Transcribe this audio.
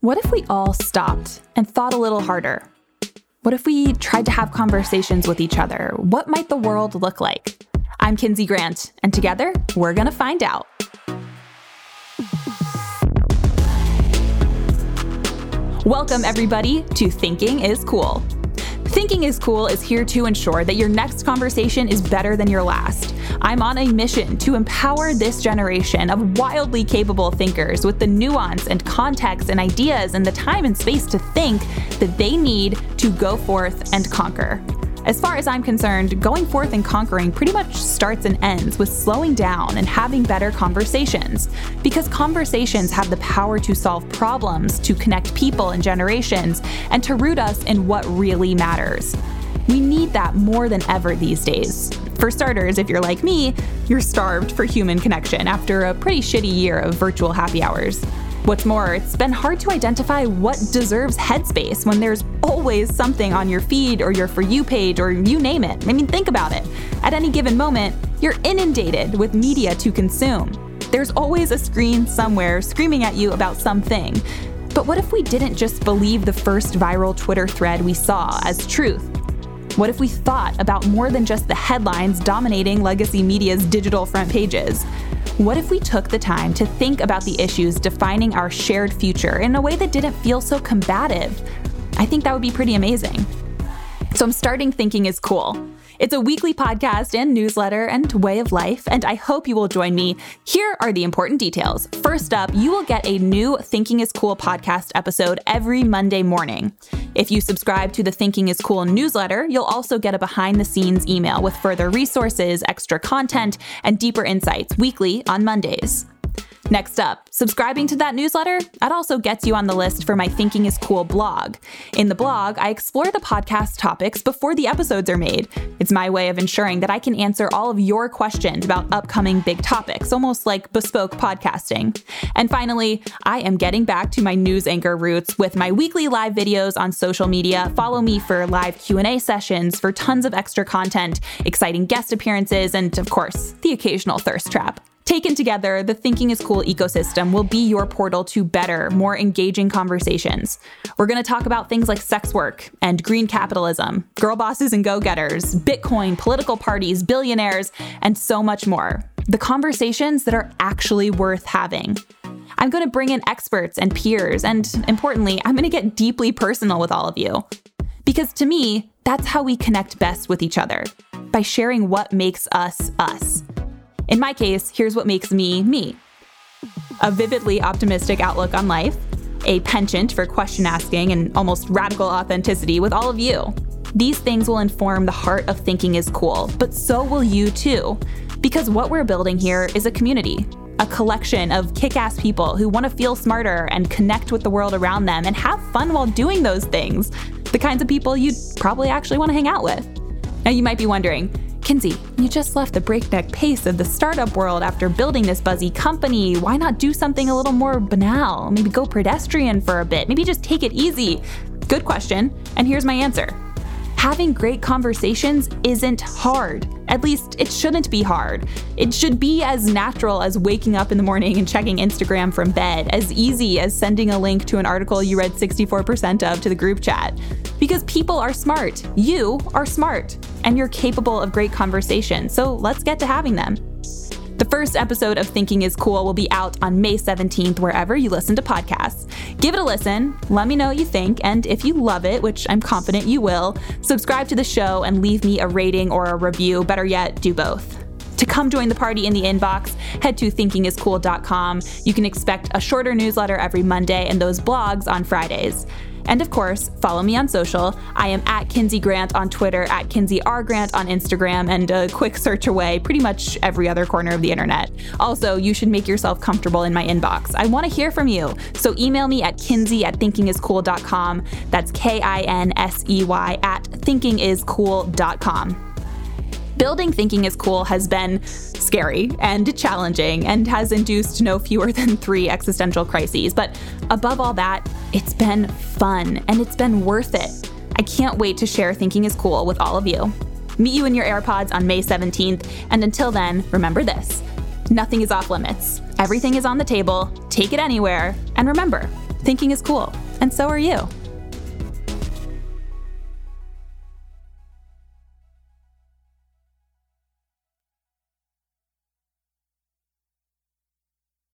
What if we all stopped and thought a little harder? What if we tried to have conversations with each other? What might the world look like? I'm Kinsey Grant, and together we're going to find out. Welcome, everybody, to Thinking is Cool. Thinking is Cool is here to ensure that your next conversation is better than your last. I'm on a mission to empower this generation of wildly capable thinkers with the nuance and context and ideas and the time and space to think that they need to go forth and conquer. As far as I'm concerned, going forth and conquering pretty much starts and ends with slowing down and having better conversations. Because conversations have the power to solve problems, to connect people and generations, and to root us in what really matters. We need that more than ever these days. For starters, if you're like me, you're starved for human connection after a pretty shitty year of virtual happy hours. What's more, it's been hard to identify what deserves headspace when there's always something on your feed or your For You page or you name it. I mean, think about it. At any given moment, you're inundated with media to consume. There's always a screen somewhere screaming at you about something. But what if we didn't just believe the first viral Twitter thread we saw as truth? What if we thought about more than just the headlines dominating legacy media's digital front pages? What if we took the time to think about the issues defining our shared future in a way that didn't feel so combative? I think that would be pretty amazing. So I'm starting thinking is cool. It's a weekly podcast and newsletter and way of life, and I hope you will join me. Here are the important details. First up, you will get a new Thinking is Cool podcast episode every Monday morning. If you subscribe to the Thinking is Cool newsletter, you'll also get a behind the scenes email with further resources, extra content, and deeper insights weekly on Mondays. Next up, subscribing to that newsletter, that also gets you on the list for my Thinking is Cool blog. In the blog, I explore the podcast topics before the episodes are made. It's my way of ensuring that I can answer all of your questions about upcoming big topics, almost like bespoke podcasting. And finally, I am getting back to my news anchor roots with my weekly live videos on social media. Follow me for live Q&A sessions, for tons of extra content, exciting guest appearances, and of course, the occasional thirst trap. Taken together, the Thinking is Cool ecosystem will be your portal to better, more engaging conversations. We're going to talk about things like sex work and green capitalism, girl bosses and go getters, Bitcoin, political parties, billionaires, and so much more. The conversations that are actually worth having. I'm going to bring in experts and peers, and importantly, I'm going to get deeply personal with all of you. Because to me, that's how we connect best with each other by sharing what makes us us. In my case, here's what makes me me a vividly optimistic outlook on life, a penchant for question asking and almost radical authenticity with all of you. These things will inform the heart of thinking is cool, but so will you too. Because what we're building here is a community, a collection of kick ass people who want to feel smarter and connect with the world around them and have fun while doing those things. The kinds of people you'd probably actually want to hang out with. Now, you might be wondering, Kinsey, you just left the breakneck pace of the startup world after building this buzzy company. Why not do something a little more banal? Maybe go pedestrian for a bit. Maybe just take it easy. Good question, and here's my answer. Having great conversations isn't hard. At least, it shouldn't be hard. It should be as natural as waking up in the morning and checking Instagram from bed, as easy as sending a link to an article you read 64% of to the group chat. Because people are smart. You are smart and you're capable of great conversation, so let's get to having them. The first episode of Thinking is Cool will be out on May 17th, wherever you listen to podcasts. Give it a listen, let me know what you think, and if you love it, which I'm confident you will, subscribe to the show and leave me a rating or a review. Better yet, do both. To come join the party in the inbox, head to thinkingiscool.com. You can expect a shorter newsletter every Monday and those blogs on Fridays. And of course, follow me on social. I am at Kinsey Grant on Twitter, at Kinsey R. Grant on Instagram, and a quick search away pretty much every other corner of the internet. Also, you should make yourself comfortable in my inbox. I want to hear from you. So email me at kinsey at thinkingiscool.com. That's K I N S E Y at thinkingiscool.com. Building Thinking is Cool has been scary and challenging and has induced no fewer than three existential crises. But above all that, it's been fun and it's been worth it. I can't wait to share Thinking is Cool with all of you. Meet you in your AirPods on May 17th, and until then, remember this nothing is off limits. Everything is on the table, take it anywhere, and remember, Thinking is cool, and so are you.